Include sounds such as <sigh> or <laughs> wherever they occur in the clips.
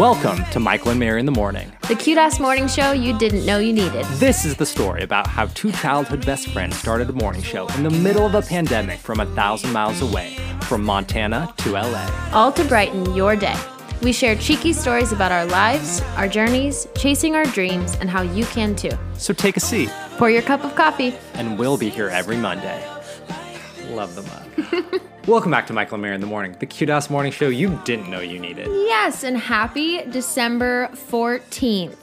Welcome to Michael and Mary in the Morning. The cute ass morning show you didn't know you needed. This is the story about how two childhood best friends started a morning show in the middle of a pandemic from a thousand miles away, from Montana to LA. All to brighten your day. We share cheeky stories about our lives, our journeys, chasing our dreams, and how you can too. So take a seat, Pour your cup of coffee. and we'll be here every Monday. Love the mug. <laughs> Welcome back to Michael and Mary in the Morning, the cute ass morning show you didn't know you needed. Yes, and happy December 14th.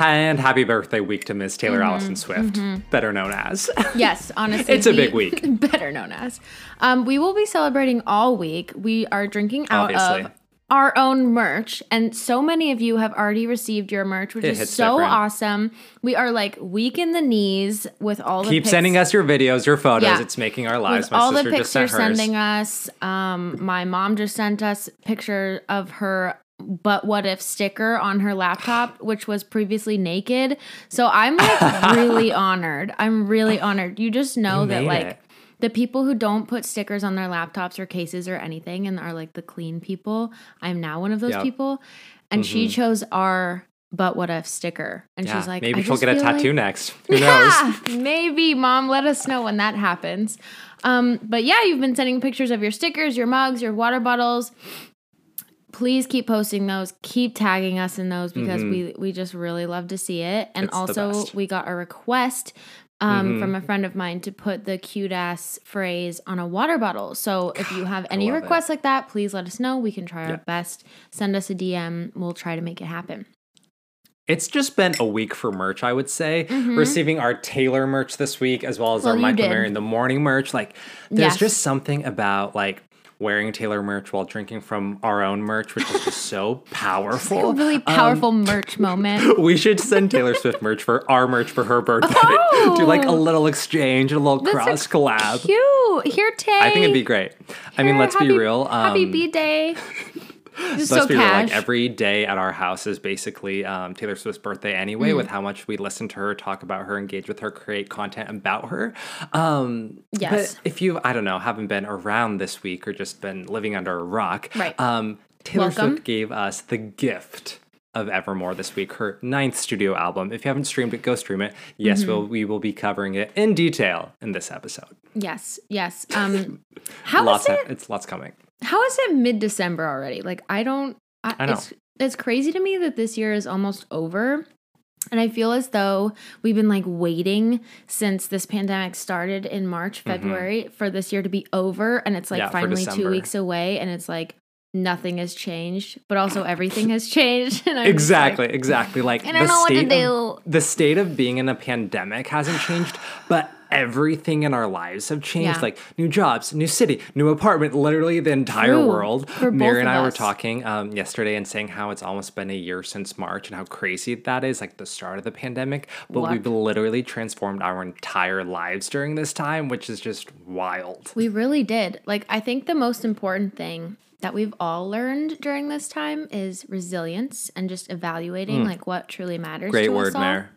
And happy birthday week to Miss Taylor Allison Swift, better known as. <laughs> Yes, honestly. It's a big week. <laughs> Better known as. Um, we will be celebrating all week. We are drinking out Obviously. of our own merch, and so many of you have already received your merch, which It is so different. awesome. We are like weak in the knees with all the Keep pics- sending us your videos, your photos. Yeah. It's making our lives. with My all the sister just sent pictures hers. sending us. Um, my mom just sent us picture of her but what if sticker on her laptop, which was previously naked. So I'm like <laughs> really honored. I'm really honored. You just know You that like it. The people who don't put stickers on their laptops or cases or anything and are like the clean people. I'm now one of those Yep. people. And she chose our but what if sticker. And Yeah, she's like, maybe she'll get a feel like- tattoo next. <laughs> Who knows? maybe, mom. Let us know when that happens. Um, but yeah, you've been sending pictures of your stickers, your mugs, your water bottles. Please keep posting those. Keep tagging us in those because we we just really love to see it. And Mm-hmm. It's also, we got a request um, Mhm. from a friend of mine to put the cute ass phrase on a water bottle. So if you have any love it. requests like that, please let us know. We can try Yeah. our best. Send us a DM. We'll try to make it happen. It's just been a week for merch, I would say. Receiving our Taylor merch this week, as well as Mm-hmm. Well, our Michael in the Morning merch. Like, there's Yes. just something about like wearing Taylor merch while drinking from our own merch, which is just so <laughs> A powerful. really powerful merch moment. <laughs> We should send Taylor Swift merch for our merch for her birthday. Do like a little exchange, a little cross collab. Cute. Here, Tay. I think it'd be great. I mean, let's be happy- real. happy um, B day. Let's so be real, cash. like every day at our house is basically um, Taylor Swift's birthday anyway, Mm. with how much we listen to her, talk about her, engage with her, create content about her. Um, Yes. But if you, I don't know, haven't been around this week or just been living under a rock, Right. Um, Taylor Welcome. Swift gave us the gift of Evermore this week, her ninth studio album. If you haven't streamed it, go stream it. Yes, Mm-hmm. we'll, we will be covering it in detail in this episode. yes, yes. Um, <laughs> how is lots, it? it's lots coming. How is it mid December already? Like I don't. I, I know. It's, it's crazy to me that this year is almost over. And I feel as though we've been like waiting since this pandemic started in March, February for this year to be over. And it's like Mm-hmm. Yeah, finally two weeks away. And it's like nothing has changed, but also everything has changed. <laughs> And I'm Exactly, like, exactly. Like <laughs> I don't know what to do. Of, the state of being in a pandemic hasn't changed, but everything in our lives have changed. Yeah. Like new jobs, new city, new apartment. Literally, the entire True, world. for Mary and I were talking um, yesterday and saying how it's almost been a year since March and how crazy that is. Like the start of the pandemic, but What? we've literally transformed our entire lives during this time, which is just wild. We really did. Like, I think the most important thing that we've all learned during this time is resilience and just evaluating like what truly matters. Great to word, us all. Mare.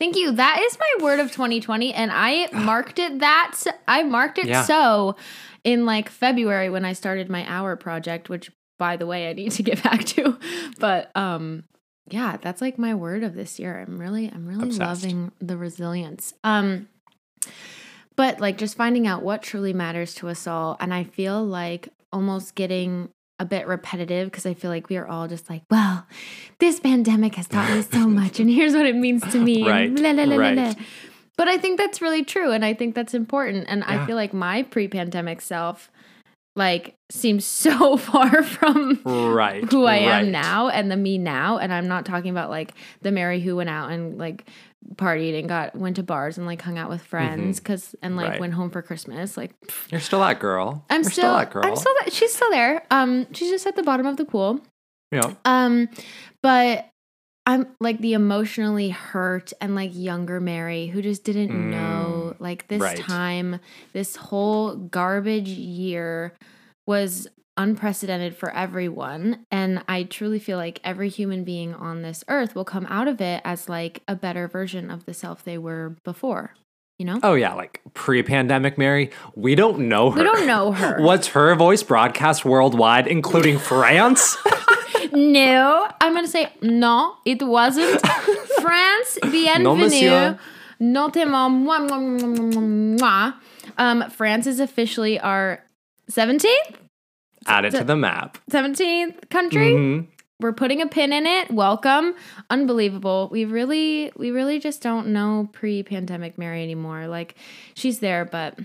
Thank you. That is my word of 2020, and I <sighs> marked it that I marked it Yeah. so in like February when I started my hour project, which by the way I need to <laughs> get back to. But um, yeah, that's like my word of this year. I'm really, I'm really Obsessed. loving the resilience. Um, but like just finding out what truly matters to us all, and I feel like almost getting a bit repetitive because I feel like we are all just like, well, this pandemic has taught me so <laughs> much, and here's what it means to me. Right, blah, blah, blah, right. But I think that's really true, and I think that's important. And I feel like my pre-pandemic self, like, seems <laughs> so far from Right. who I am now and the me now. And I'm not talking about like the Mary who went out and like partied and got went to bars and like hung out with friends because and like Mm-hmm. Right. went home for Christmas. Like You're still that girl. I'm You're still, that girl. I'm still that she's still there. Um, she's just at the bottom of the pool. Yeah. Um, but I'm like the emotionally hurt and like younger Mary who just didn't know like this Mm. right. time, this whole garbage year was unprecedented for everyone. And I truly feel like every human being on this earth will come out of it as like a better version of the self they were before. You know? Oh yeah, like pre-pandemic Mary, we don't know her. We don't know <laughs> her. What's her voice broadcast worldwide, including France? <laughs> <laughs> no, I'm gonna say no, it wasn't. France, bienvenue. monsieur. Moi, moi, moi, moi, moi. Um, France is officially our 17th, Add it to the map. 17th country. Mhm. We're putting a pin in it. Welcome. Unbelievable. We really, we really just don't know pre-pandemic Mary anymore. Like, she's there, but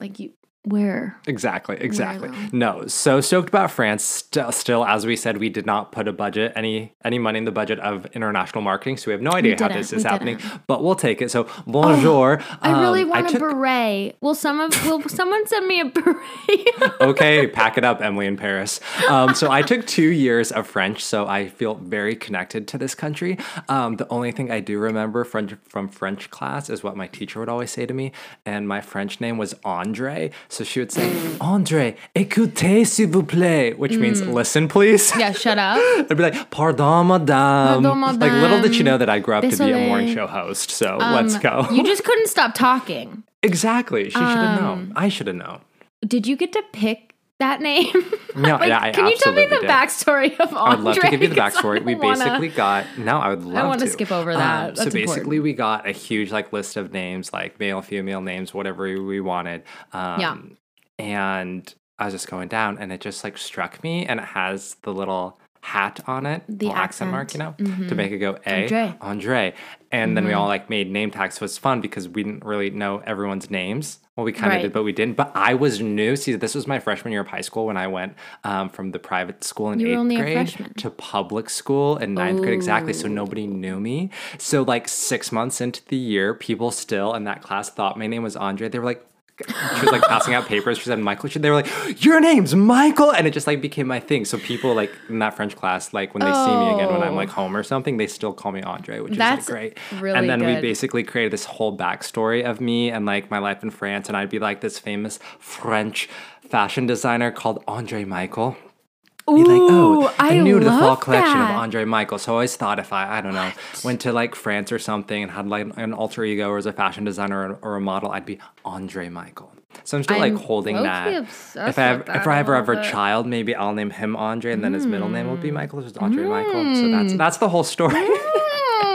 like you, where? Exactly, exactly. though? No, so stoked about France. St- still, as we said, we did not put a budget, any any money in the budget of international marketing, so we have no idea how this is happening. didn't. But we'll take it. So bonjour. I really Um, want a took- beret. Will someone, will <laughs> someone send me a beret? <laughs> okay, pack it up, Emily in Paris. Um, so I took two years of French, so I feel very connected to this country. Um, the only thing I do remember French from French class is what my teacher would always say to me, and my French name was Andre. So she would say, Andre, écoutez s'il vous plaît, which means listen, please. yeah, shut up. <laughs> I'd be like, pardon, madame. Pardon, Like, little did you know that I grew up to be a morning show host. So let's go. Um, You just couldn't stop talking. <laughs> exactly. She should have Um, known. I should have known. Did you get to pick that name? <laughs> No, <laughs> Like, yeah, I can you tell me the did. backstory of Andre? I'd love to give you the I backstory. We wanna- basically got no, I would love to I wanna skip over Um, that. so basically, important. we got a huge like list of names, like male, female names, whatever we wanted. Um, Yeah. And I was just going down, and it just like struck me, and it has the little hat on it, The little accent, mark, you know. Mm-hmm. to make it go a Andre. Andre. And then we Mm-hmm. all like made name tags, so it was fun because we didn't really know everyone's names. Well, we kind of Right. did, but we didn't. But I was new. See, this was my freshman year of high school when I went um, from the private school in You eighth grade to public school in ninth grade exactly. So nobody knew me. So like six months into the year, people still in that class thought my name was Andre. They were like. She was like passing out papers. She said Michael. She- They were like, "Your name's Michael," and it just like became my thing. So people like in that French class, like when they see me again when I'm Oh. like home or something, they still call me Andre, which That's is like great. really and then we basically created this whole backstory of me and like my life in France, and I'd be like this famous French fashion designer called Andre Michael be like, oh, Ooh, I I'm new to the fall collection that. of Andre Michael. So I always thought if I, I don't know, went to like France or something and had like an alter ego or as a fashion designer or, or a model, I'd be Andre Michael. So I'm still I'm like holding that. If I have, if I ever have a child, maybe I'll name him Andre, and then his middle name will be mm. Michael. It's Andre Michael. So that's mm. that's the whole story. Mm. <laughs>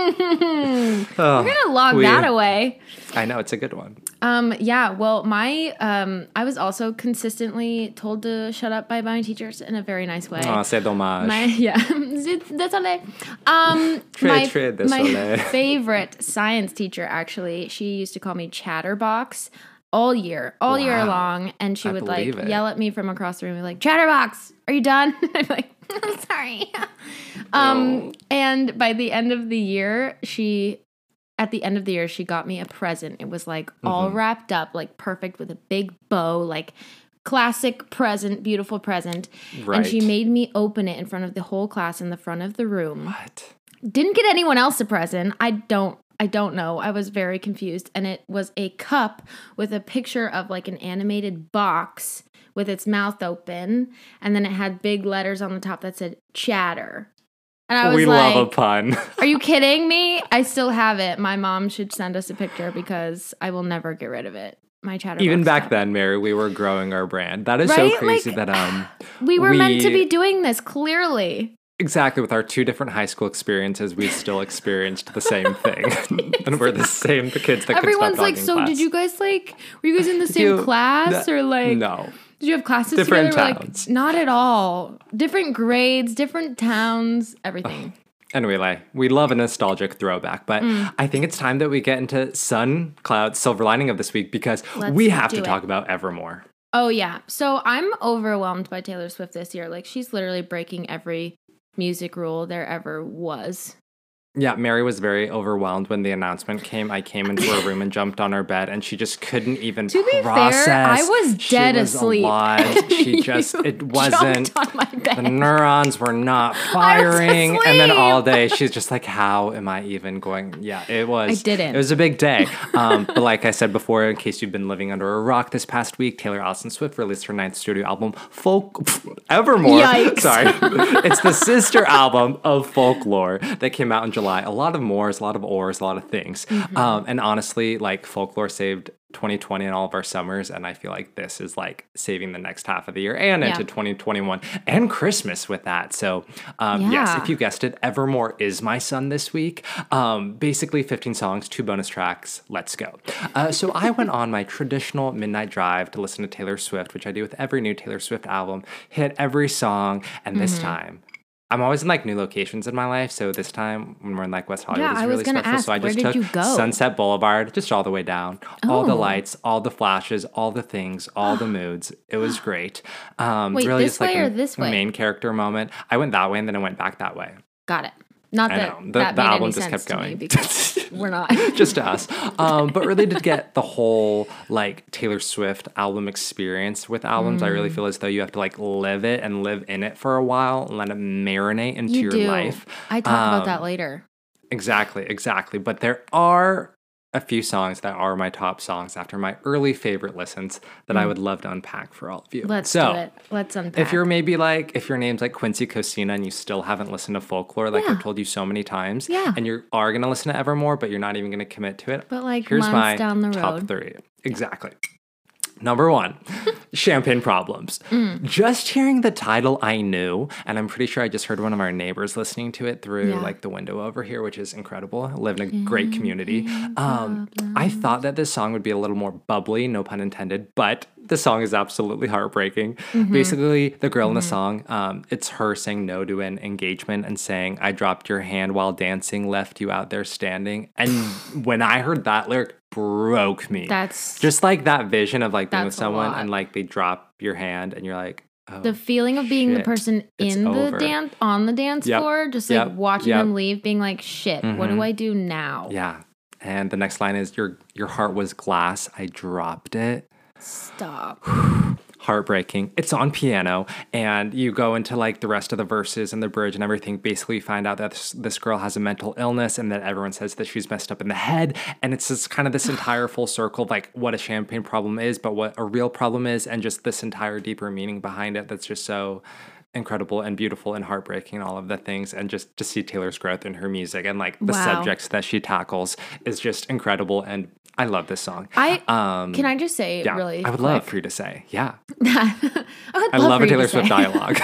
Oh, We're Oh, gonna log that away. I know it's a good one. Um, yeah, well, my um, I was also consistently told to shut up by my teachers in a very nice way. Oh, c'est dommage. My <laughs> yeah, désolé. Um, <laughs> Très, my, très my <laughs> favorite science teacher actually, she used to call me Chatterbox all year, all year long, and she I would like it. yell at me from across the room, like Chatterbox, are you done? I'm like, sorry. um, and by the end of the year, she. At the end of the year, she got me a present. It was like all Mm-hmm. wrapped up, like perfect with a big bow, like classic present, beautiful present. And she made me open it in front of the whole class in the front of the room. What? Didn't get anyone else a present. I don't I don't know. I was very confused and it was a cup with a picture of like an animated box with its mouth open and then it had big letters on the top that said chatter. And I was We like, love a pun. "Are you <laughs> kidding me? I still have it. My mom should send us a picture because I will never get rid of it." My chatter. Even back then, Mary, we were growing our brand. That is so crazy Like, that um <sighs> we were meant to be doing this clearly. exactly with our two different high school experiences, we still experienced the same <laughs> thing, <laughs> and we're the same the kids that Everyone's like, so in did you guys like, were you guys in the same you- class or like, no? Did you have classes Different together? Towns. Like, not at all. Different grades, different towns, everything. Anyway, like, we love a nostalgic throwback, but Mm. I think it's time that we get into sun, cloud, silver lining of this week because Let's we have to it. talk about Evermore. Oh yeah. So I'm overwhelmed by Taylor Swift this year. Like she's literally breaking every music rule there ever was. Yeah, Mary was very overwhelmed when the announcement came. I came into her room and jumped on her bed, and she just couldn't even To be fair. I was dead She was asleep. alive. <laughs> She just it wasn't. on my bed. the neurons were not <laughs> was firing and then all day she's just like how am i even going yeah it was I didn't. it was a big day um, but like i said before in case you've been living under a rock this past week taylor allison swift released her ninth studio album folk <laughs> evermore Yikes. sorry it's the sister album of folklore that came out in july a lot of mores a lot of ors a lot of things Mm-hmm. um, and honestly like folklore saved 2020 and all of our summers and i feel like this is like saving the next half of the year and Yeah. into 2021 and christmas with that so um, yes if you guessed it evermore is my son this week um, basically 15 songs two bonus tracks let's go uh, so i went on my traditional midnight drive to listen to taylor swift which i do with every new taylor swift album hit every song and this Mm-hmm. time I'm always in like new locations in my life, so this time when we're in like West Hollywood, Yeah, it's really special. ask, so I just took? Sunset Boulevard, just all the way down, all the Oh. lights, all the flashes, all the things, all the <gasps> moods. It was great. Um, Wait, really, this just like way or a this way? main character moment. I went that way and then I went back that way. Got it. Not that the, that the album any just sense kept going. <laughs> we're not. <laughs> just us. Um, but really to get the whole like Taylor Swift album experience with albums, I really Mm. feel as though you have to like live it and live in it for a while and let it marinate into you your do. life. I talk about that Um, later. Exactly, exactly. But there are a few songs that are my top songs after my early favorite listens that I would love to unpack for all of you. Mm. Let's so, do it. Let's unpack. If you're maybe like, if your name's like Quincy Cosina and you still haven't listened to folklore, like Yeah. I've told you so many times, Yeah. and you are going to listen to Evermore, but you're not even going to commit to it, But, like, here's my down the top three. Exactly. Number one, <laughs> champagne problems. Mm. Just hearing the title, I knew, and I'm pretty sure I just heard one of our neighbors listening to it through Yeah. like the window over here, which is incredible. I live in a great community. Um, I thought that this song would be a little more bubbly, no pun intended, but the song is absolutely heartbreaking. Mm-hmm. Basically, the girl in the song, um, it's her saying no to an engagement and saying, I dropped your hand while dancing, left you out there standing. And <sighs> when I heard that lyric, broke me. That's just like that vision of like being with someone and like they drop your hand and you're like, oh, the feeling of being the shit. person It's in over. the dance on the dance Yep. floor, just Yep. like watching Yep. them leave, being like, "Shit, what do Mhm. I do now?" yeah. And the next line is your your heart was glass. I dropped it. Stop. heartbreaking. It's on piano, and you go into like the rest of the verses and the bridge and everything. Basically, find out that this, this girl has a mental illness, and that everyone says that she's messed up in the head. And it's just kind of this entire full circle of like what a champagne problem is, but what a real problem is, and just this entire deeper meaning behind it. That's just so incredible and beautiful and heartbreaking and all of the things and just to see Taylor's growth in her music and like the Wow. subjects that she tackles is just incredible and I love this song. I um can I just say yeah, really. I would love for you to say. Yeah. <laughs> I, would I love love a Taylor Swift dialogue.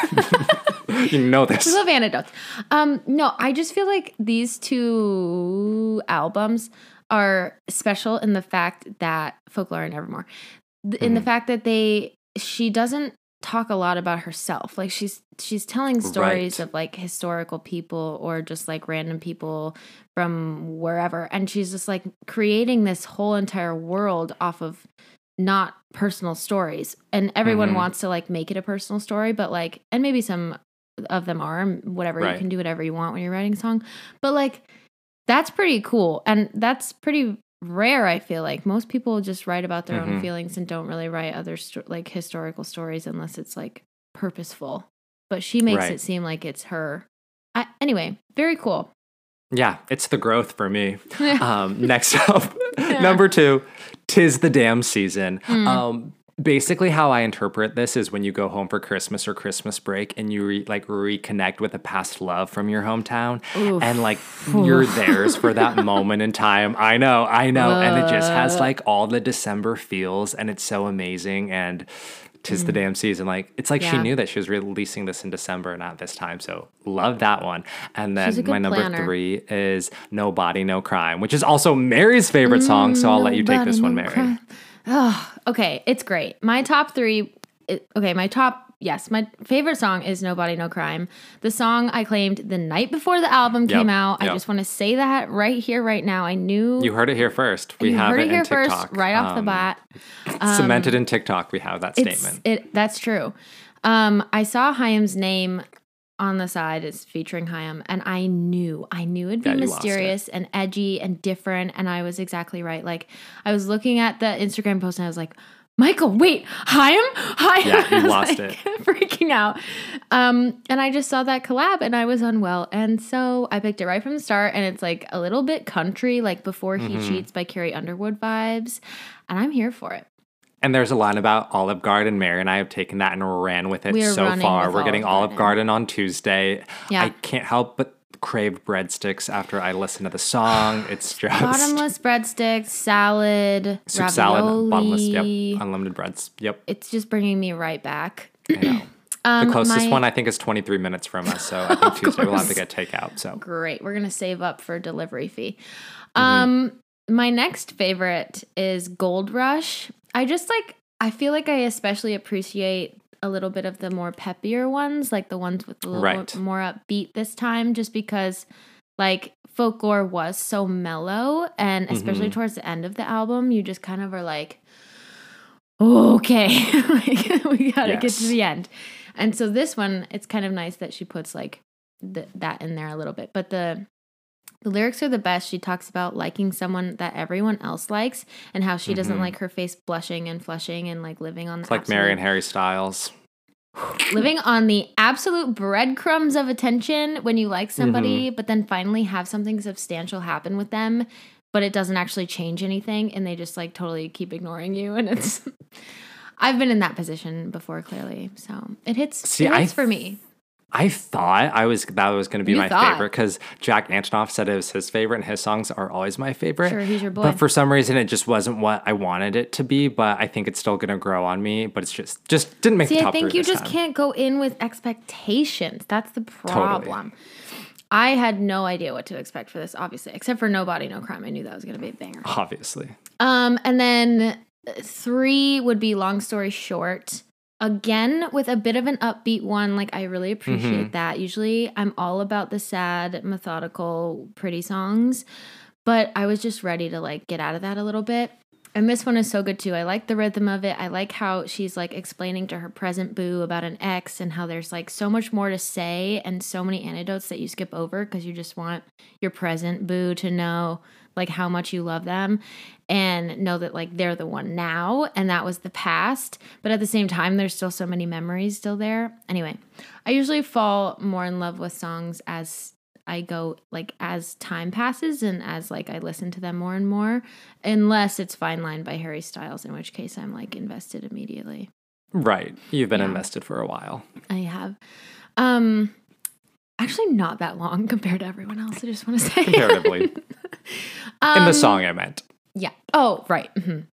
<laughs> you know this. We love anecdotes. Um, no, I just feel like these two albums are special in the fact that folklore and Evermore, in the Mhm. fact that they she doesn't talk a lot about herself. Like she's she's telling stories Right. of like historical people or just like random people from wherever, and she's just like creating this whole entire world off of not personal stories and everyone Mhm. wants to like make it a personal story but like and maybe some of them are whatever you can do whatever you want when you're writing a song but like that's pretty cool and that's pretty rare i feel like most people just write about their own Mhm. feelings and don't really write other sto- like historical stories unless it's like purposeful but she makes Right. it seem like it's her I, anyway very cool Yeah, it's the growth for me. <laughs> Um, next up, <laughs> number two, tis the damn season. Hmm. Um, basically, how I interpret this is when you go home for Christmas or Christmas break and you re- like reconnect with a past love from your hometown, Oof. and like you're theirs for that <laughs> moment in time. I know, I know, and it just has Uh. like all the December feels, and it's so amazing and. Tis the damn season. Like it's like she Hmm. Knew that she was releasing this in December, not this time. So love that one. And then my number planner. three is No Body, No Crime, which is also Mary's favorite song. So I'll let you take this one, Mary. Oh, okay, it's great. My top three. it- okay, my top. Yes, my favorite song is "Nobody No Crime." The song I claimed the night before the album Yep, came out. I just want to say that right here, right now. I knew You heard it here first. We have heard it, it here in TikTok. first, right off the Um, bat. cemented in TikTok. We have that statement. it. That's true. Um, I saw HAIM's name on the side is featuring HAIM, and I knew, I knew it'd be Yeah, lost it. mysterious and edgy and different, and I was exactly right. Like I was looking at the Instagram post, and I was like, Michael, wait, HAIM, HAIM. Yeah, you <laughs> lost like, <laughs> freaking out. Um, and I just saw that collab, and I was unwell, and so I picked it right from the start, and it's like a little bit country, like "Before He Mhm. Cheats" by Carrie Underwood vibes, and I'm here for it. And there's a line about Olive Garden. Mary and I have taken that and ran with it so far. We're getting Olive Garden on Tuesday. Yeah. I can't help but crave breadsticks after I listen to the song. <gasps> It's just Bottomless breadsticks, salad, soup ravioli. salad, bottomless, yep, unlimited breads. Yep, It's just bringing me right back. I know. <clears throat> Um, the closest my- one I think is 23 minutes from us, so I <laughs> think Tuesday we'll have to get takeout. So Great. We're gonna save up for delivery fee. Mm-hmm. Um, my next favorite is Gold Rush. I just like. I feel like I especially appreciate a little bit of the more peppier ones, like the ones with a little Right. more, more upbeat this time, just because like folklore was so mellow, and especially Mhm. towards the end of the album, you just kind of are like, okay, <laughs> like, we gotta get to the end. And so this one, it's kind of nice that she puts like th- that in there a little bit. But the the lyrics are the best. She talks about liking someone that everyone else likes and how she doesn't Mhm. like her face blushing and flushing and like living on it's the like Mary and absolute- Harry Styles. <sighs> living on the absolute breadcrumbs of attention when you like somebody, Mm-hmm. but then finally have something substantial happen with them, but it doesn't actually change anything and they just like totally keep ignoring you. And it's, <laughs> I've been in that position before, clearly. So it hits, See, it hits I for me. I thought I was that was going to be You my thought. favorite because Jack Antonoff said it was his favorite, and his songs are always my favorite. Sure, he's your boy. But for some reason, it just wasn't what I wanted it to be. But I think it's still going to grow on me. But it's just just didn't make See, I think you just time. can't go in with expectations. That's the problem. Totally. I had no idea what to expect for this, obviously, except for No Body, No Crime. I knew that was going to be a banger. Obviously, Um, and then three would be Long Story Short. Again, with a bit of an upbeat one. Like, I really appreciate Mhm. that. Usually, I'm all about the sad, methodical, pretty songs, but I was just ready to like get out of that a little bit. And this one is so good too. I like the rhythm of it. I like how she's like explaining to her present boo about an ex and how there's like so much more to say and so many anecdotes that you skip over because you just want your present boo to know like how much you love them and know that like they're the one now and that was the past. But at the same time, there's still so many memories still there. Anyway, I usually fall more in love with songs as I go like as time passes and as like I listen to them more and more, unless it's Fine Line by Harry Styles, in which case I'm like invested immediately. right? You've been Yeah. invested for a while. I have. Um actually not that long <laughs> compared to everyone else, I just want to say. Comparatively. <laughs> In Um, the song, I meant. Yeah. Oh, right. mhm.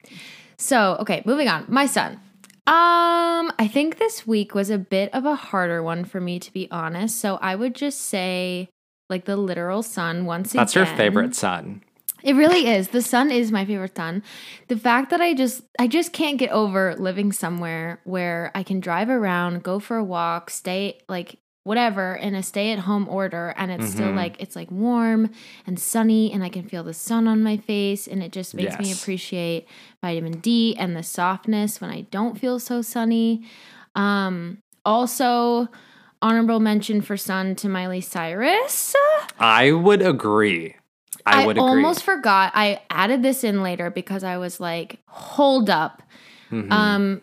So, okay, moving on. My son. Um, I think this week was a bit of a harder one for me to be honest. So I would just say like the literal sun once That's your again. favorite sun. It really is. The sun is my favorite sun. The fact that I just I just can't get over living somewhere where I can drive around, go for a walk, stay like whatever in a stay at home order and it's still Mhm. like it's like warm and sunny and I can feel the sun on my face and it just makes me appreciate vitamin D and the softness when I don't feel so sunny. Um also honorable mention for sun to Miley Cyrus. I would agree. I, would agree. almost forgot. I added this in later because I was like, hold up. Mhm. Um,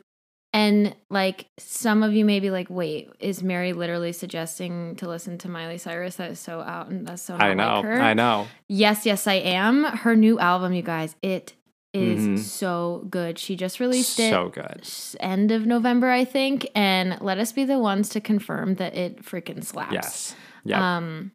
and like some of you may be like, wait, is Mary literally suggesting to listen to Miley Cyrus? That is so out and that's so I know. like. I know. Yes, yes, I am. Her new album, you guys, it is Mhm. so good. She just released it So good. end of November, I think, and let us be the ones to confirm that it freaking slaps. Yes. Yeah. Um,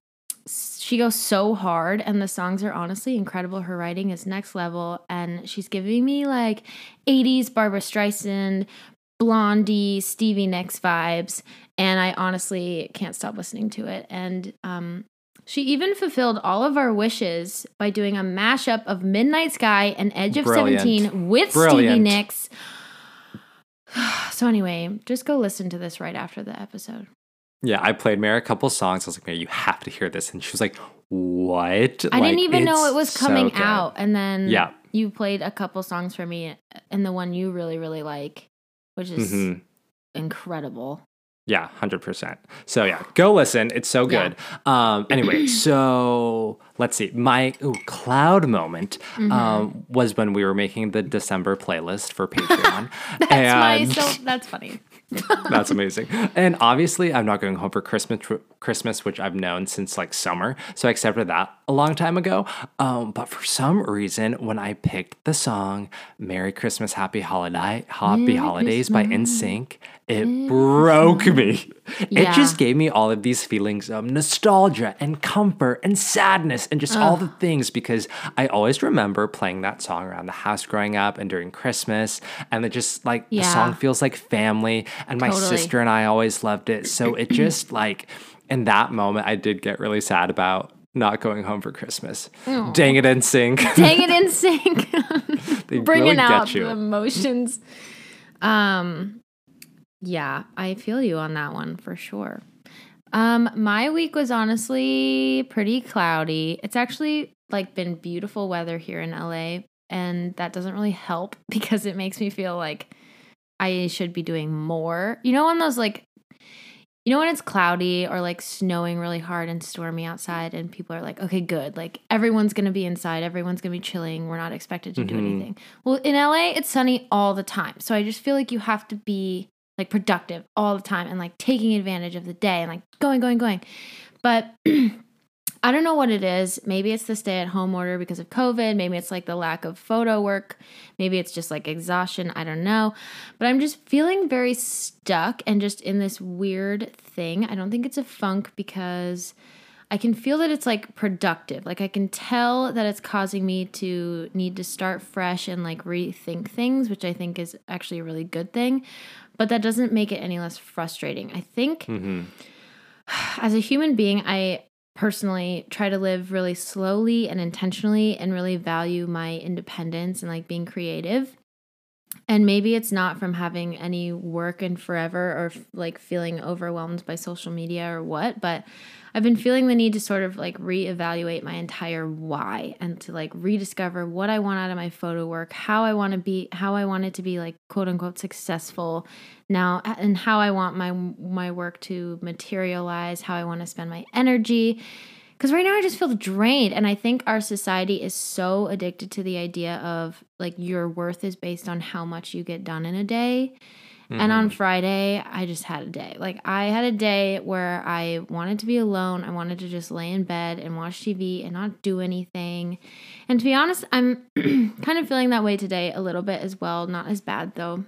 she goes so hard, and the songs are honestly incredible. Her writing is next level, and she's giving me like 80s Barbra Streisand, Blondie, Stevie Nicks vibes, and I honestly can't stop listening to it. And um, she even fulfilled all of our wishes by doing a mashup of Midnight Sky and Edge of Brilliant. 17 with Stevie Nicks. <sighs> So anyway, just go listen to this right after the episode. yeah. I played Mary a couple songs. I was like, Mary, you have to hear this. And she was like, What? I didn't even know it was coming good. out. And then Yeah. you played a couple songs for me and the one you really, really like, which is Mhm. incredible. Yeah, hundred percent. So yeah, go listen. It's so Yeah. good. Um, anyway, <clears throat> so let's see. My ooh, cloud moment Mm-hmm. um, was when we were making the December playlist for Patreon. <laughs> That's my and so that's funny. <laughs> that's amazing. And obviously, I'm not going home for Christmas. Christmas, which I've known since like summer, so I accepted that a long time ago. Um, but for some reason, when I picked the song "Merry Christmas, Happy Holiday, Happy Merry Holidays" by Christmas. NSYNC, it broke me. It Yeah. just gave me all of these feelings of nostalgia and comfort and sadness and just all the things because I always remember playing that song around the house growing up and during Christmas. And it just like the song feels like family. And my Totally. sister and I always loved it. So it just like in that moment, I did get really sad about not going home for Christmas. Dang it, in sync. <laughs> Dang it in <laughs> sync. <laughs> Bringing really out the emotions. Um, yeah, I feel you on that one for sure. Um, my week was honestly pretty cloudy. It's actually like been beautiful weather here in LA, and that doesn't really help because it makes me feel like I should be doing more. You know, when those like, you know, when it's cloudy or like snowing really hard and stormy outside, and people are like, okay, good. Like everyone's to be inside, everyone's to be chilling. We're not expected to do Mhm. anything. Well, in LA, it's sunny all the time. So I just feel like you have to be like productive all the time and like taking advantage of the day and like going, going, going. But <clears throat> I don't know what it is. Maybe it's the stay at home order because of COVID. Maybe it's like the lack of photo work. Maybe it's just like exhaustion. I don't know. But I'm just feeling very stuck and just in this weird thing. I don't think it's a funk because I can feel that it's like productive. Like I can tell that it's causing me to need to start fresh and like rethink things, which I think is actually a really good thing. But that doesn't make it any less frustrating. I think Mhm. <sighs> as a human being, I personally try to live really slowly and intentionally and really value my independence and like being creative. And maybe it's not from having any work in forever or like feeling overwhelmed by social media or what, but I've been feeling the need to sort of like reevaluate my entire why and to like rediscover what I want out of my photo work, how I want to be, how I want it to be like quote unquote successful now, and how I want my my work to materialize, how I want to spend my energy. Because right now I just feel drained, and I think our society is so addicted to the idea of like your worth is based on how much you get done in a day. And on mm-hmm. Friday, I just had a day. Like, I had a day where I wanted to be alone. I wanted to just lay in bed and watch TV and not do anything. And to be honest, I'm <clears throat> kind of feeling that way today a little bit as well. Not as bad though.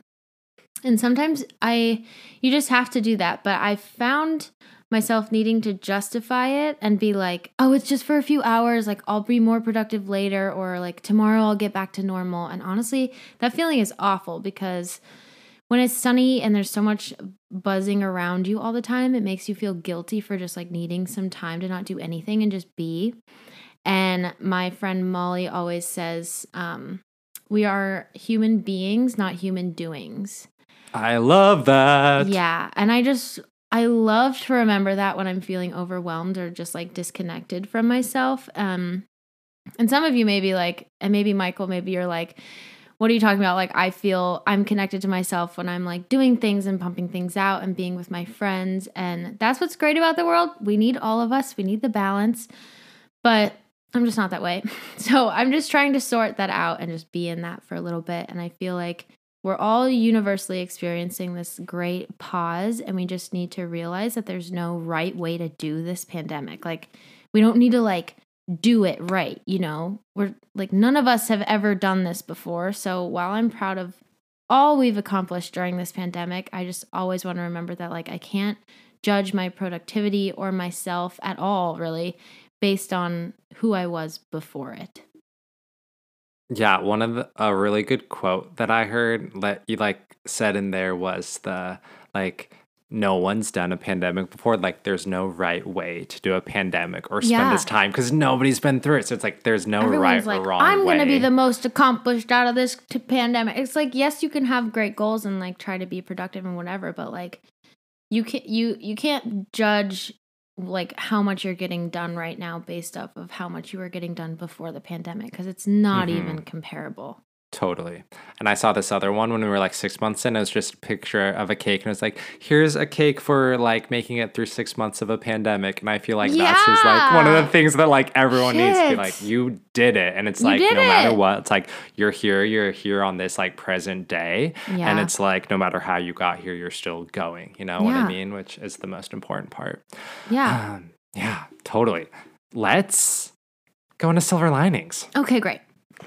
And sometimes I, you just have to do that. But I found myself needing to justify it and be like, oh, it's just for a few hours. Like, I'll be more productive later, or like tomorrow I'll get back to normal. And honestly, that feeling is awful because when it's sunny and there's so much buzzing around you all the time, it makes you feel guilty for just like needing some time to not do anything and just be. And my friend Molly always says, um, we are human beings, not human doings. I love that. Yeah. And I just, I love to remember that when I'm feeling overwhelmed or just like disconnected from myself. Um, and some of you may be like, and maybe Michael, maybe you're like, what are you talking about? Like, I feel I'm connected to myself when I'm like doing things and pumping things out and being with my friends. And that's what's great about the world. We need all of us, we need the balance. But I'm just not that way. <laughs> So I'm just trying to sort that out and just be in that for a little bit. And I feel like we're all universally experiencing this great pause, and we just need to realize that there's no right way to do this pandemic. Like, we don't need to like do it right, you know? We're like, none of us have ever done this before. So while I'm proud of all we've accomplished during this pandemic, I just always want to remember that like I can't judge my productivity or myself at all, really, based on who I was before it. Yeah, one of the, a really good quote that I heard that you like said in there was the like no one's done a pandemic before. Like there's no right way to do a pandemic or spend Yeah. this time because nobody's been through it. So it's like there's no Everyone's right like, or wrong I'm going to be the most accomplished out of this t- pandemic. It's like, yes, you can have great goals and like try to be productive and whatever, but like you can't you you can't judge like how much you're getting done right now based off of how much you were getting done before the pandemic because it's not Mhm. even comparable. Totally. And I saw this other one when we were like six months in. It was just a picture of a cake, and it's like, here's a cake for like making it through six months of a pandemic. And I feel like that's just like one of the things that like everyone needs to be like, you did it. And it's You like, no matter what, it's like you're here, you're here on this like present day. And it's like, no matter how you got here, you're still going. You know what I mean? Which is the most important part. Yeah. Um, yeah, totally. Let's go into silver linings. Okay, great.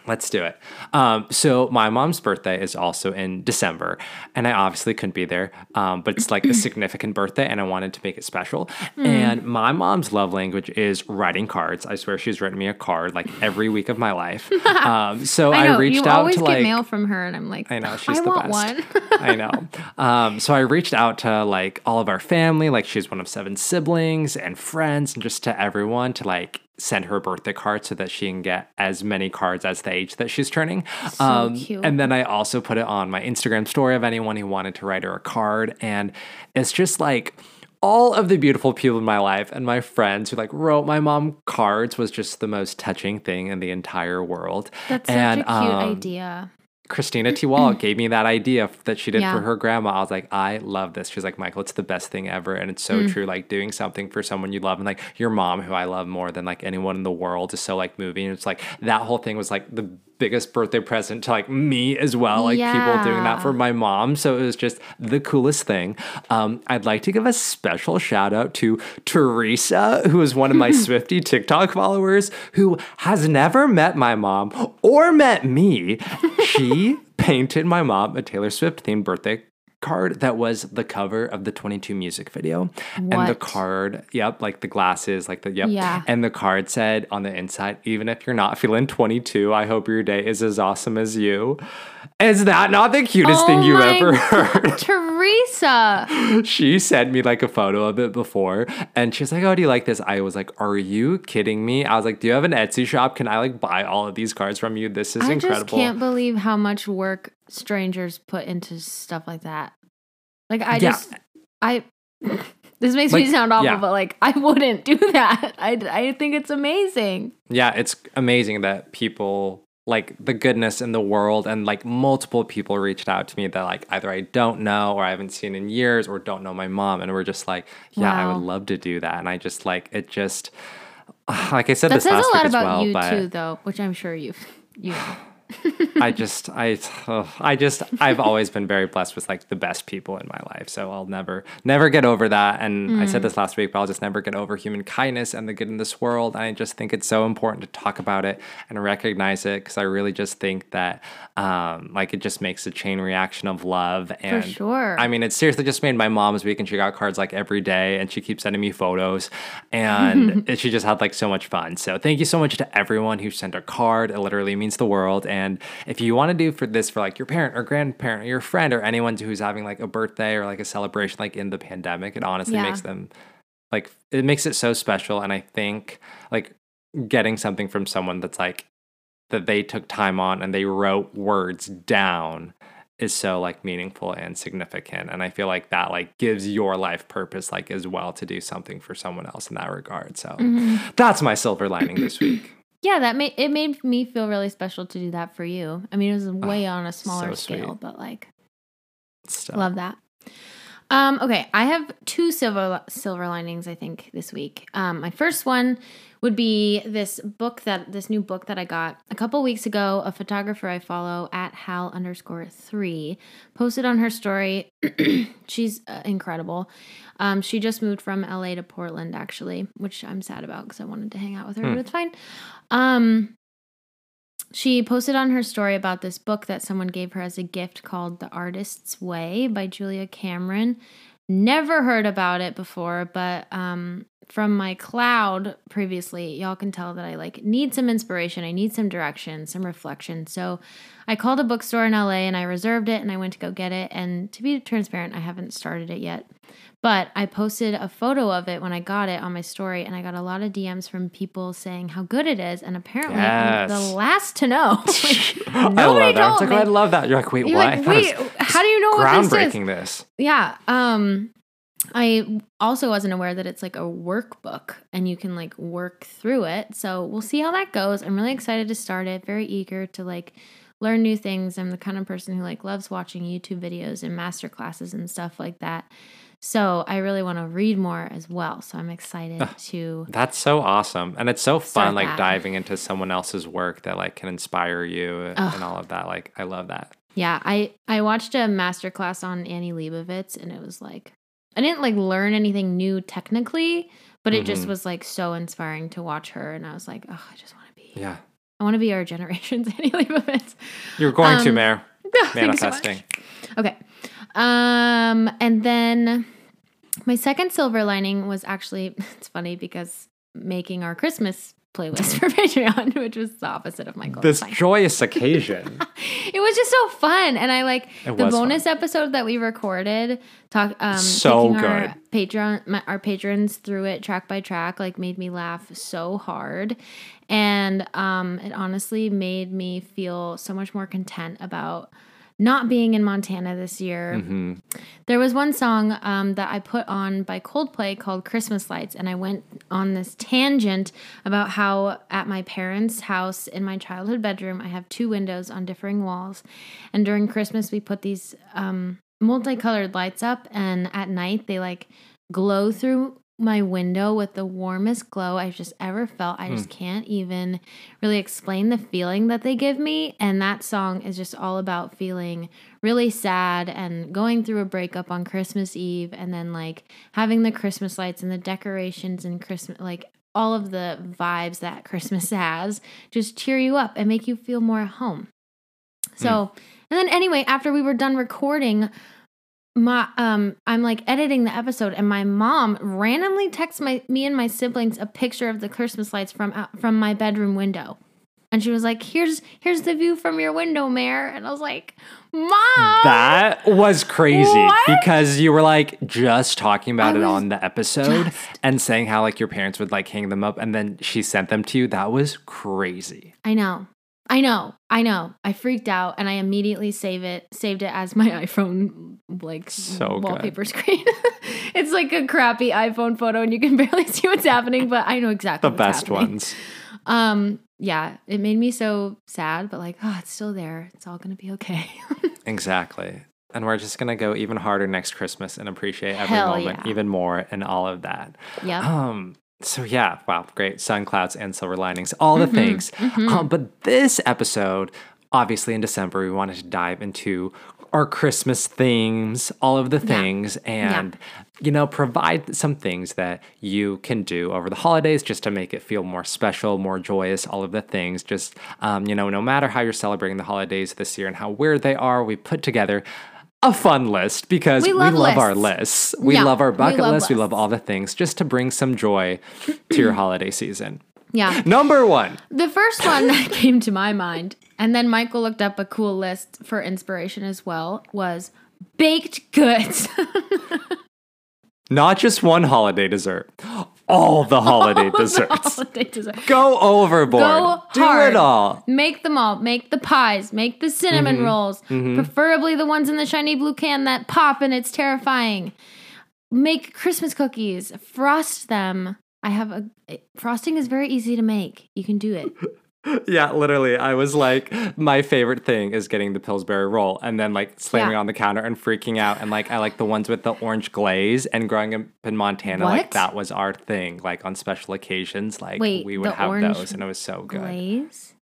Let's do it. Um, so my mom's birthday is also in December, and I obviously couldn't be there. Um, but it's like a <clears throat> significant birthday, and I wanted to make it special. Mm. And my mom's love language is writing cards. I swear she's written me a card like every week of my life. <laughs> Um, so I, I reached you out always to get mail from her, and I'm like, I know she's I the want best. one. <laughs> I know. Um, so I reached out to like all of our family, like she's one of seven siblings and friends, and just to everyone to like send her birthday card so that she can get as many cards as the age that she's turning. Um, cute. And then I also put it on my Instagram story of anyone who wanted to write her a card, and it's just like. All of the beautiful people in my life and my friends who like wrote my mom cards was just the most touching thing in the entire world. That's such a cute um, idea. Christina Tiwal gave me that idea that she did Yeah. for her grandma. I was like, I love this. She's like, Michael, it's the best thing ever. And it's so Mm. true. Like doing something for someone you love and like your mom, who I love more than like anyone in the world, is so like moving. It's like that whole thing was like the biggest birthday present to like me as well. Like people doing that for my mom. So it was just the coolest thing. Um, I'd like to give a special shout out to Teresa, who is one of my <laughs> Swifty TikTok followers who has never met my mom or met me. She <laughs> painted my mom a Taylor Swift themed birthday card that was the cover of the 22 music video. And the card yep like the glasses like the yep. Yeah. and the card said on the inside even if you're not feeling 22 i hope your day is as awesome as you. Is that not the cutest thing Oh you my ever heard? <laughs> Teresa. she sent me like a photo of it before and she's like oh do you like this? I was like are you kidding me? I was like do you have an etsy shop? Can i like buy all of these cards from you? This is I incredible. just can't believe how much work strangers put into stuff like that. Like I Yeah. just I <laughs> this makes me sound awful, yeah. but like I <laughs> wouldn't do that. I I think it's amazing. yeah it's amazing that people like the goodness in the world and like multiple people reached out to me that like either I don't know or I haven't seen in years or don't know my mom and we're just like yeah I would love to do that and I just like it just <sighs> like I said That this says last a lot week as about well you but too, though, which I'm sure you've you know. <laughs> I just I ugh, <sighs> I just I've always been very blessed with like the best people in my life. So I'll never never get over that. And I Mm. said this last week, but I'll just never get over human kindness and the good in this world. And I just think it's so important to talk about it and recognize it because I really just think that um like it just makes a chain reaction of love and For sure. I mean it seriously just made my mom's week and she got cards like every day and she keeps sending me photos and <laughs> she just had like so much fun. So thank you so much to everyone who sent a card. It literally means the world. And if you want to do for this for like your parent or grandparent or your friend or anyone who's having like a birthday or like a celebration like in the pandemic, it honestly Yeah. makes them like it makes it so special. And I think like getting something from someone that's like that they took time on and they wrote words down is so like meaningful and significant and i feel like that like gives your life purpose like as well to do something for someone else in that regard so Mm-hmm. that's my silver lining this week Yeah, that made it made me feel really special to do that for you. I mean, it was way on a smaller Ah, so scale, but like Love that. Um, okay, I have two silver silver linings. I think this week. Um, my first one would be this book that this new book that I got a couple weeks ago. A photographer I follow at Hal underscore three posted on her story. <clears throat> She's uh, incredible. Um, she just moved from LA to Portland, actually, which I'm sad about because I wanted to hang out with her, Hmm. but it's fine. Um, she posted on her story about this book that someone gave her as a gift called The Artist's Way by Julia Cameron. Never heard about it before, but um, from my cloud previously, y'all can tell that I like need some inspiration. I need some direction, some reflection. So I called a bookstore in LA and I reserved it and I went to go get it. And to be transparent, I haven't started it yet. But I posted a photo of it when I got it on my story, and I got a lot of DMs from people saying how good it is. And apparently, I'm the last to know. <laughs> <laughs> i Nobody love that told like me. i love that you're like wait You're what like, I wait, <laughs> how do you know what this is? groundbreaking this Yeah. Um I also wasn't aware that it's like a workbook and you can like work through it. So we'll see how that goes. I'm really excited to start it. Very eager to like learn new things. I'm the kind of person who like loves watching YouTube videos and master classes and stuff like that. So I really want to read more as well. So I'm excited to That's so awesome. And it's so fun like that. diving into someone else's work that like can inspire you Ugh. and all of that. Like I love that. Yeah, I I watched a master class on Annie Leibovitz and it was like I didn't like learn anything new technically, but it just Mhm. was like so inspiring to watch her and I was like, "Oh, I just want to be Yeah. I want to be our <laughs> generation's Annie Leibovitz. You're going to, Um, Mayor. <laughs> Thank you so. Manifesting. Okay. Um, and then my second silver lining was actually <laughs> it's funny because making our Christmas playlist <laughs> for Patreon, which was the opposite of my goal. This Fine. joyous <laughs> occasion. It was just so fun, and I like It the bonus episode that we recorded. Talk um, So taking our good. Patreon, my, our patrons through it track by track, like made me laugh so hard, and um, it honestly made me feel so much more content about not being in Montana this year. hmm There was one song um, that I put on by Coldplay called Christmas Lights, and I went on this tangent about how at my parents' house in my childhood bedroom, I have two windows on differing walls. And during Christmas, we put these um, multicolored lights up, and at night, they like glow through my window with the warmest glow I've just ever felt. I just hmm. can't even really explain the feeling that they give me. And that song is just all about feeling really sad and going through a breakup on Christmas Eve and then like having the Christmas lights and the decorations and Christmas like all of the vibes that Christmas <laughs> has just cheer you up and make you feel more at home. Hmm. So, and then anyway, after we were done recording, my um I'm like editing the episode and my mom randomly texts my me and my siblings a picture of the Christmas lights from out, from my bedroom window. And she was like, "Here's here's the view from your window, Mare." And I was like, "Mom, That was crazy What? because you were like just talking about I it on the episode just- and saying how like your parents would like hang them up and then she sent them to you. That was crazy. I know. I know. I know. I freaked out and I immediately save it saved it as my <laughs> iPhone like So good. wallpaper screen. <laughs> it's like a crappy iPhone photo and you can <laughs> barely see what's happening, but I know exactly The best happening. ones. Um yeah, it made me so sad, but like, oh, it's still there. It's all going to be okay. Exactly. And we're just gonna go even harder next Christmas and appreciate every Hell moment yeah. even more and all of that. Yeah. Um, so yeah, wow, great. Sun clouds and silver linings, all Mm-hmm. the things. Um, but this episode, obviously in December, we wanted to dive into our Christmas themes, all of the things, and you know, provide some things that you can do over the holidays just to make it feel more special, more joyous, all of the things. Just um, you know, no matter how you're celebrating the holidays this year and how weird they are, we put together a fun list because We we love love, our lists. lists. We Yeah, love our we bucket love list. We love all the things just to bring some joy to your holiday season. yeah. Number one. The first one that <laughs> came to my mind, and then Michael looked up a cool list for inspiration as well, was baked goods. <laughs> Not just one holiday dessert, all the <laughs> holiday desserts. Holiday dessert. Go overboard. Go Do hard. it all. Make them all. Make the pies. Make the cinnamon Mm-hmm. rolls. Preferably the ones in the shiny blue can that pop and it's terrifying. Make Christmas cookies. Frost them. I have a frosting is very easy to make. You can do it. <laughs> Yeah, literally. I was like, my favorite thing is getting the Pillsbury roll and then like slamming Yeah. on the counter and freaking out. And like, I like the ones with the orange glaze. And growing up in Montana, What? like that was our thing. Like on special occasions, like Wait, we would have those and it was so good. Glaze.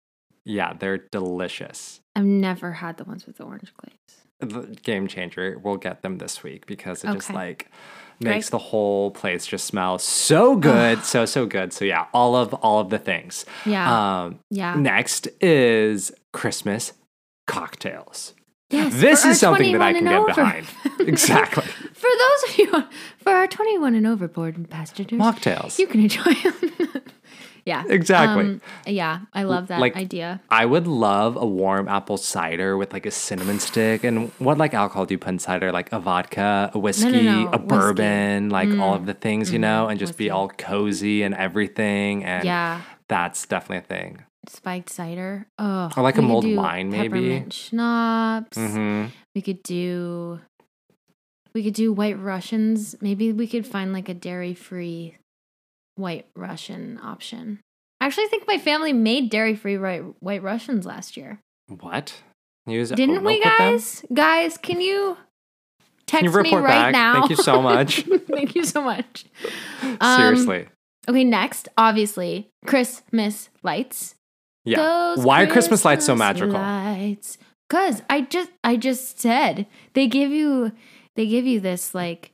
Yeah, they're delicious. I've never had the ones with the orange glaze. the game changer. We'll get them this week because it just like makes the whole place just smell so good, so so good. So yeah, all of all of the things. Yeah. Um, yeah. next is Christmas cocktails. Yes. This is something that I can get over. behind. <laughs> exactly. For those of you for our 21 and over board and passengers, Mocktails. you can enjoy them. <laughs> yeah. Exactly. Um, yeah, I love that like- idea. I would love a warm apple cider with like a cinnamon stick. And what like alcohol do you put in cider? Like a vodka, a whiskey, no, a whiskey. Mm. bourbon, like all of the things, you know, and just be all cozy and everything. And Yeah. that's definitely a thing. Spiked cider. Oh, Or like a mulled wine, maybe. Schnapps. hmm We could do. We could do white Russians. Maybe we could find like a dairy-free white Russian option. I actually think my family made dairy-free white white Russians last year. What? Use Didn't we, milk with them? guys? Guys, can you text Can you me right back? now? Thank you so much. <laughs> Thank you so much. <laughs> Um, Seriously. Okay, next, obviously, Christmas lights. Yeah. Those Why are Christmas lights so magical? Lights. Cause I just I just said they give you they give you this like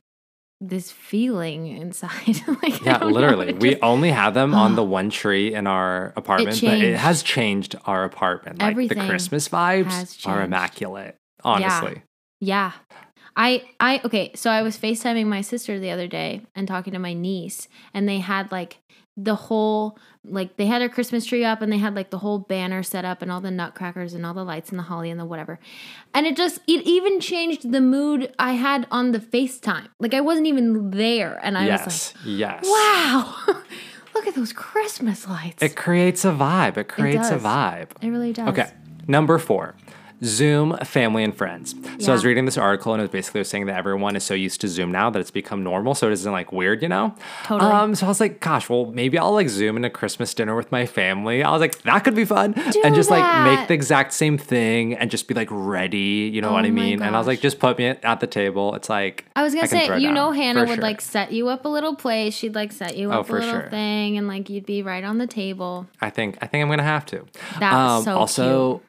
this feeling inside. <laughs> like, Yeah, literally. it we only have them on the ah. one tree in our apartment, but it has changed our apartment. Like Everything the Christmas vibes are immaculate. Honestly. Yeah. I I okay, so I was FaceTiming my sister the other day and talking to my niece and they had like the whole like they had their Christmas tree up and they had like the whole banner set up and all the nutcrackers and all the lights and the holly and the whatever. And it just it even changed the mood I had on the FaceTime. Like I wasn't even there and I was like, yes. yes. "Wow. <laughs> Look at those Christmas lights." It creates a vibe. It creates a does. vibe. it really does. Okay. Number four. Zoom, family, and friends. So I was reading this article and it was basically saying that everyone is so used to Zoom now that it's become normal, so it isn't like weird, you know? Totally. Um, so I was like, gosh, well, maybe I'll like Zoom in a Christmas dinner with my family. I was like, that could be fun. and just like make the exact same thing and just be like ready, you know what Oh I my mean? And I was like, just put me at the table. It's like I was gonna say, you know, Hannah would sure. like set you up a little place. She'd like set you Oh, up a little sure. thing, and like you'd be right on the table. I think I think I'm gonna have to. That's so also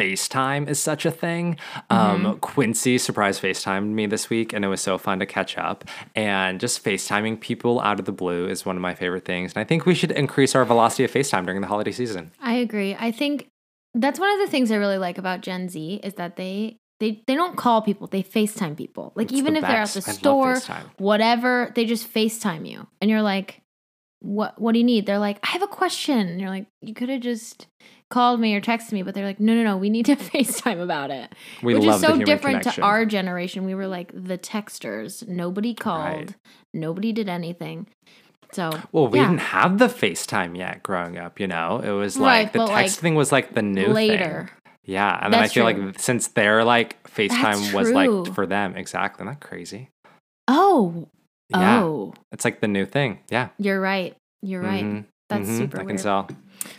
FaceTime is such a thing. Um, Mm-hmm. Quincy surprise FaceTimed me this week, and it was so fun to catch up. And just FaceTiming people out of the blue is one of my favorite things. And I think we should increase our velocity of FaceTime during the holiday season. I agree. I think that's one of the things I really like about Gen Z is that they they they don't call people, they FaceTime people. Like It's even the if they're at the store, whatever, they just FaceTime you. And you're like, "What what do you need?" They're like, "I have a question." And you're like, "You could have just called me or texted me." But they're like, "No, no, no, we need to <laughs> FaceTime about it." We Which is so different connection. to our generation. We were like the texters. Nobody called. Right. Nobody did anything. So Well, we yeah. didn't have the FaceTime yet growing up, you know? It was Right, like the text like, thing was like the new later. thing. Yeah. And then That's I feel true. like since they're like FaceTime was like for them, exactly. Isn't that crazy? Oh. Yeah. Oh. It's like the new thing. Yeah. You're right. You're right. Mhm, That's mhm, super I can weird. tell.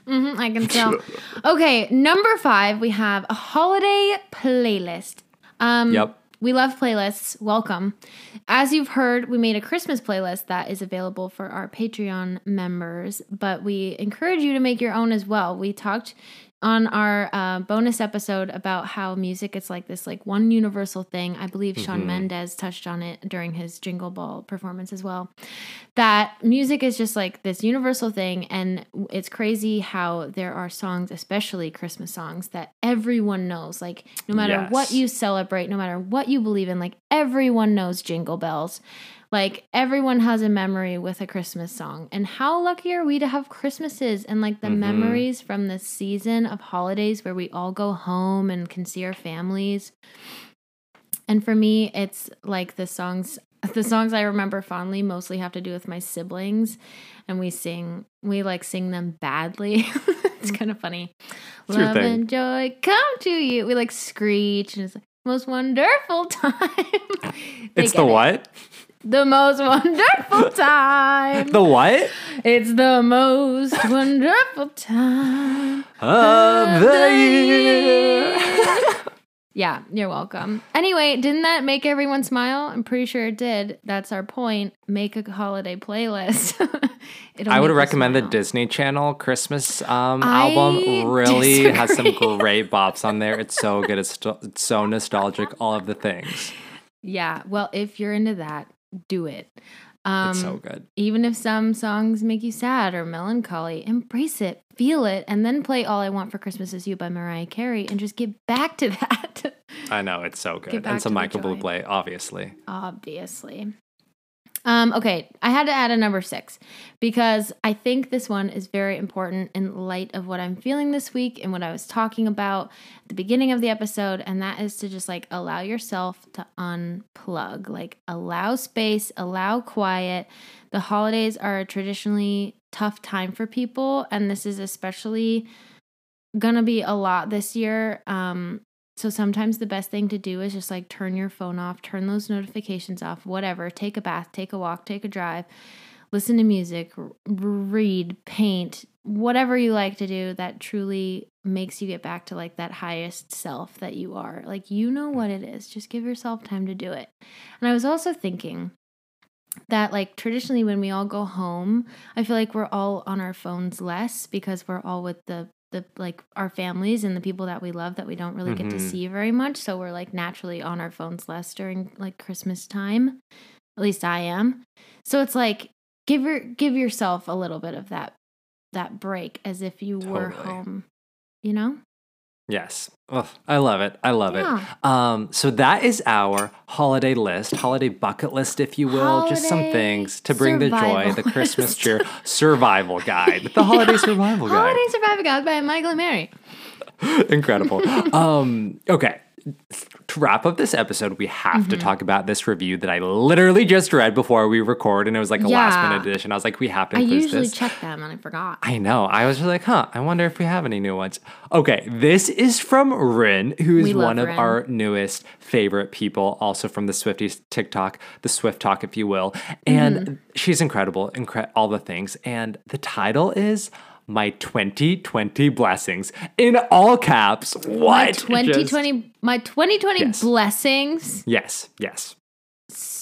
Hmm I can tell. <laughs> okay, number five, we have a holiday playlist. Um, Yep. We love playlists. Welcome. As you've heard, we made a Christmas playlist that is available for our Patreon members, but we encourage you to make your own as well. We talked on our uh, bonus episode about how music is like this like one universal thing. I believe Shawn Mhm. Mendes touched on it during his jingle ball performance as well. That music is just like this universal thing and it's crazy how there are songs especially christmas songs that everyone knows. Like no matter what you celebrate no matter what you believe in like everyone knows jingle bells like everyone has a memory with a Christmas song. And how lucky are we to have Christmases and like the Mhm. memories from this season of holidays where we all go home and can see our families. And for me, it's like the songs <laughs> the songs I remember fondly mostly have to do with my siblings and we sing we like sing them badly. <laughs> it's kind of funny. It's Love and joy come to you. We like screech and it's like most wonderful <laughs> time. It's the it. what? The most wonderful <laughs> time. The what? it's the most wonderful time. Of the year. <laughs> yeah, you're welcome. Anyway, didn't that make everyone smile? I'm pretty sure it did. That's our point. Make a holiday playlist. <laughs> It'll I would recommend the. Disney Channel Christmas um, album. Really has some great bops on there. It's so good. It's, it's so nostalgic. All of the things. Yeah, well, if you're into that, do it. Um, It's so good. even if some songs make you sad or melancholy, embrace it, feel it, and then play All I Want for Christmas Is You by Mariah Carey and just get back to <laughs> that. I know it's so good. And some Michael. Bublé, obviously. Obviously. Um, okay, I had to add a number six because I think this one is very important in light of what I'm feeling this week and what I was talking about at the beginning of the episode, and that is to just like allow yourself to unplug, like allow space, allow quiet. The holidays are a traditionally tough time for people, and this is especially gonna be a lot this year. Um, so sometimes the best thing to do is just like turn your phone off, turn those notifications off, whatever. Take a bath, take a walk, take a drive, listen to music, read, paint, whatever you like to do that truly makes you get back to like that highest self that you are. Like you know what it is. Just give yourself time to do it. And I was also thinking that like traditionally when we all go home, I feel like we're all on our phones less because we're all with the the like our families and the people that we love that we don't really get to Mhm. see very much. So we're like naturally on our phones less during like Christmas time. At least I am. So it's like give your give yourself a little bit of that that break as if you were home. You know? Yes. Ugh, I love it. I love Yeah. it. Um, so that is our holiday list, holiday bucket list, if you will. Just some things to bring the joy, the Christmas list. cheer, survival guide, the holiday <laughs> survival guide. Holiday survival Guide by Michael and Mary. <laughs> Incredible. um, okay. To wrap up this episode, we have Mm-hmm. to talk about this review that I literally just read before we record, and it was like a last minute edition. I was like, we have to I usually this. check them and I forgot. I know. I was just like, huh, I wonder if we have any new ones. Okay, this is from Rin, who is one of Rin. our newest favorite people, also from the Swifties TikTok, the Swift Talk, if you will. And Mm-hmm. she's incredible, incre- all the things. And the title is My 2020 Blessings in all caps. What? My Just- 2020 my 2020 Yes. blessings. yes, yes.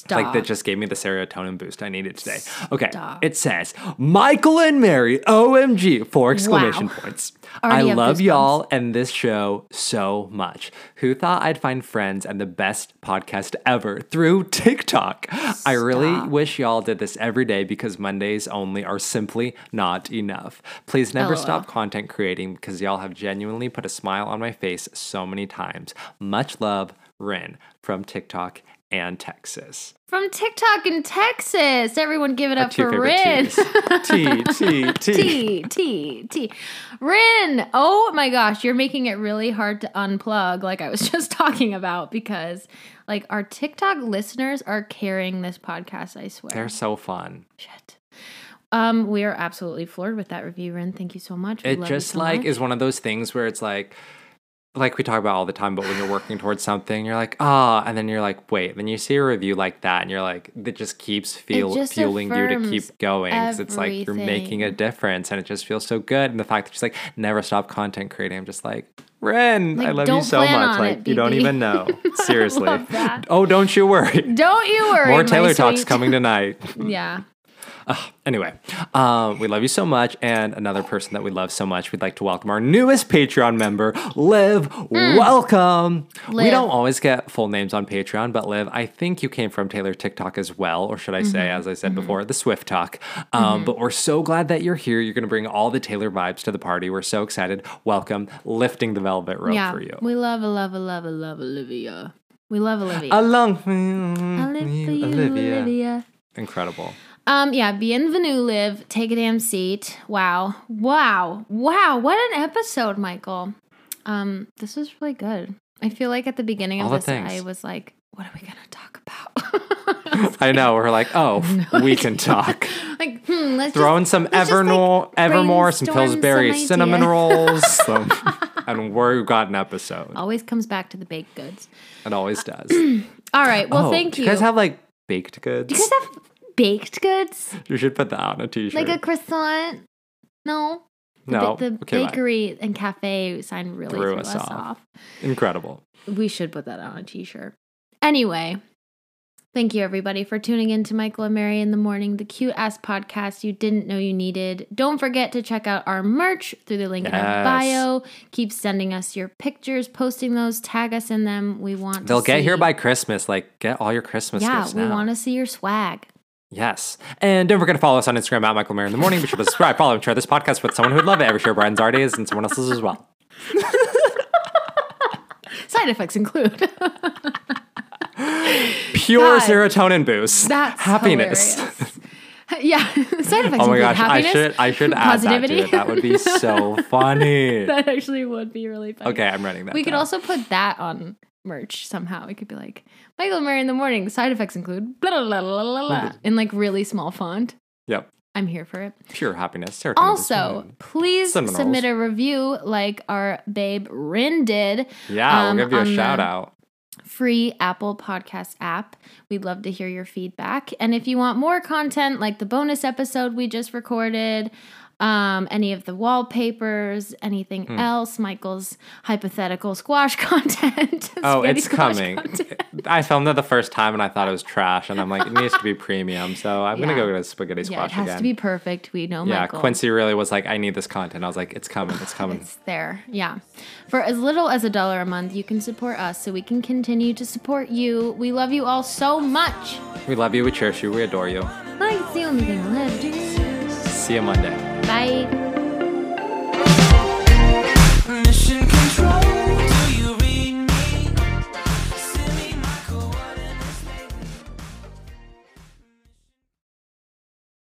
Stop. Like that just gave me the serotonin boost I needed today. Okay. Stop. It says Michael and Mary, OMG, four exclamation Wow. points. Already I love y'all and this show so much. Who thought I'd find friends and the best podcast ever through TikTok? I really wish y'all did this every day because Mondays only are simply not enough. Please never stop content creating because y'all have genuinely put a smile on my face so many times. Much love, Rin from TikTok and Texas. From TikTok in Texas. Everyone give it Our up for Rin. T, T, T. <laughs> T, T, T. Rin. Oh my gosh, you're making it really hard to unplug, like I was <laughs> just talking about, because like our TikTok listeners are carrying this podcast, I swear. They're so fun. Shit. Um, we are absolutely floored with that review, Rin. Thank you so much. We It just so like much. is one of those things where it's like like we talk about all the time, but when you're working towards something, you're like, ah, and then you're like, wait, then you see a review like that, and you're like, that just keeps feel, just fueling you to keep going because it's like you're making a difference, and it just feels so good. And the fact that she's like, never stop content creating, I'm just like, Rin, I love you so much. Like it, you don't even know. <laughs> Seriously. Oh, don't you worry. Don't you worry. More Taylor talks coming tonight. <laughs> Yeah. Anyway, um, we love you so much. And another person that we love so much, we'd like to welcome our newest Patreon member, Liv. Welcome. We Hmm. Don't always get full names on Patreon, but Liv, I think you came from Taylor TikTok as well, or should I say, Mm-hmm. as I said before, the Swift Talk. Um, But we're so glad that you're here. You're going to bring all the Taylor vibes to the party. We're so excited. Welcome, lifting the velvet rope yeah. for you. We love, love, love, love Olivia. We love Olivia. Along I for you, Olivia. Olivia. Incredible. Um, yeah, bienvenue, Liv. Take a damn seat. Wow. Wow. Wow. What an episode, Michael. Um, this was really good. I feel like at the beginning of All the this, things. I was like, what are we going to talk about? <laughs> I know. We're like, <laughs> oh, we can talk. <laughs> like, hmm, let's Throw in some Evermore, like, Evermore, some Pillsbury some cinnamon rolls, some, and we've got an episode. always comes back to the baked goods. It always does. <clears throat> All right. Well, Oh, thank do you. you guys have like baked goods? Do you guys have baked goods? you should put that on a t-shirt. Like a croissant? No. The, no, the okay, bye. bakery and cafe sign really Threw threw us us off. off. Incredible. We should put that on a t-shirt. Anyway, thank you everybody for tuning in to Michael and Mary in the morning, the cute ass podcast you didn't know you needed. Don't forget to check out our merch through the link in our bio. Keep sending us your pictures, posting those, tag us in them. We want to. They'll get here by Christmas. Like, get all your Christmas Yeah, gifts we want to see your swag. Yes. And don't forget to follow us on Instagram at Michael Mary in the morning. Be sure to subscribe, follow, and share this podcast with someone who would love it. Every share Brian's already is and someone else's as well. <laughs> Side effects include Pure God. serotonin boost. That's happiness. hilarious. yeah, <laughs> side effects. Oh my include gosh, I happiness, should I should add that to positivity. it. That would be so <laughs> funny. that actually would be really funny. Okay, I'm writing that. we could also put that on merch somehow. It could be like Michael Mary in the morning. Side effects include blah blah blah blah blah, blah in like really small font. Yep. I'm here for it. Pure happiness. Serotonin Also, please Cinnamon submit a review like our babe Rin did. yeah, um, we'll give you a shout out. free Apple Podcast app. We'd love to hear your feedback. And if you want more content like the bonus episode we just recorded, um, any of the wallpapers, anything Hmm. else, Michael's hypothetical squash <laughs> content. <laughs> Oh, it's coming. content. I filmed it the first time and I thought it was trash, and I'm like, it needs to be premium. So I'm gonna Yeah. go get a spaghetti Yeah, squash it has again. to be perfect. We know yeah, Michael. Quincy really was like, I need this content. I was like, it's coming, it's <sighs> coming. It's there. Yeah. For as little as a dollar a month, you can support us so we can continue to support you. We love you all so much. We love you. We cherish you. We adore you. Like it's the only thing left. See you Monday. Bye.